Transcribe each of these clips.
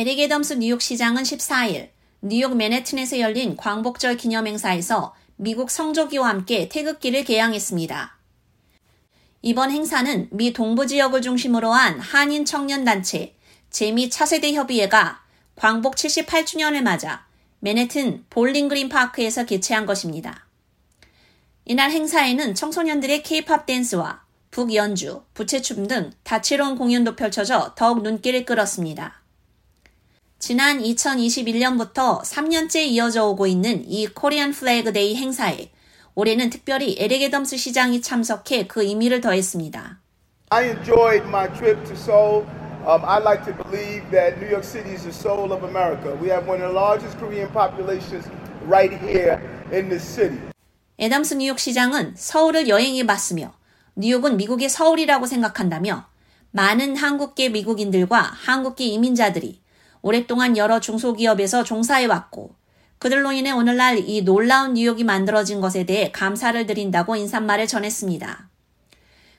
에릭 애덤스 뉴욕 시장은 14일 뉴욕 맨해튼에서 열린 광복절 기념 행사에서 미국 성조기와 함께 태극기를 개양했습니다. 이번 행사는 미 동부 지역을 중심으로 한 한인 청년 단체 재미 차세대 협의회가 광복 78주년을 맞아 맨해튼 볼링 그린 파크에서 개최한 것입니다. 이날 행사에는 청소년들의 케이팝 댄스와 북 연주, 부채춤 등 다채로운 공연도 펼쳐져 더욱 눈길을 끌었습니다. 지난 2021년부터 3년째 이어져 오고 있는 이 Korean Flag Day 행사에 올해는 특별히 에릭 애덤스 시장이 참석해 그 의미를 더했습니다. I enjoyed my trip to Seoul. Um, I like to believe that New York City is the Seoul of America. We have one of the largest Korean populations right here in this city. 애덤스 뉴욕 시장은 서울을 여행해 봤으며 뉴욕은 미국의 서울이라고 생각한다며 많은 한국계 미국인들과 한국계 이민자들이 오랫동안 여러 중소기업에서 종사해 왔고 그들로 인해 오늘날 이 놀라운 뉴욕이 만들어진 것에 대해 감사를 드린다고 인사말을 전했습니다.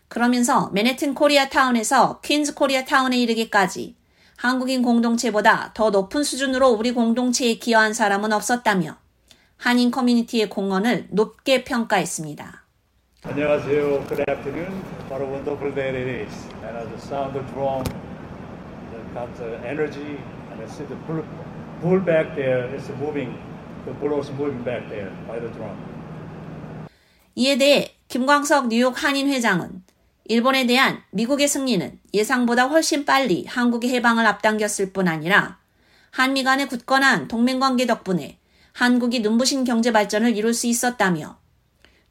그러면서 맨해튼 코리아 타운에서 퀸즈 코리아 타운에 이르기까지 한국인 공동체보다 더 높은 수준으로 우리 공동체에 기여한 사람은 없었다며 한인 커뮤니티의 공헌을 높게 평가했습니다. 안녕하세요. Good it is. And as drum, got the energy, and I see the bull, bull back there is moving. The bull was moving back there by the drum. 이에 대해 김광석 뉴욕 한인 회장은 일본에 대한 미국의 승리는 예상보다 훨씬 빨리 한국의 해방을 앞당겼을 뿐 아니라 한미 간의 굳건한 동맹관계 덕분에 한국이 눈부신 경제 발전을 이룰 수 있었다며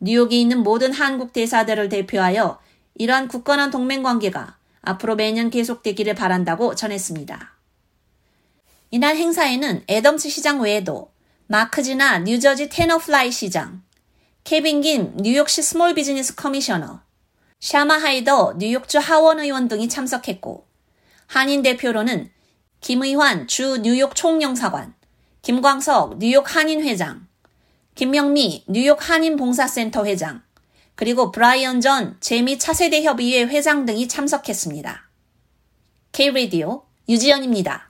뉴욕에 있는 모든 한국 대사들을 대표하여 이러한 굳건한 동맹관계가 앞으로 매년 계속되기를 바란다고 전했습니다. 이날 행사에는 애덤스 시장 외에도 마크 지나 뉴저지 테너플라이 시장, 케빈 김 뉴욕시 small business commissioner, 샤마 하이더 뉴욕주 하원 의원 등이 참석했고 한인 대표로는 김의환 주 뉴욕 총영사관, 김광석 뉴욕 한인 회장, 김명미 뉴욕 한인 봉사센터 회장, 그리고 브라이언 전 재미 차세대 협의회 회장 등이 참석했습니다. K-Radio 유지연입니다.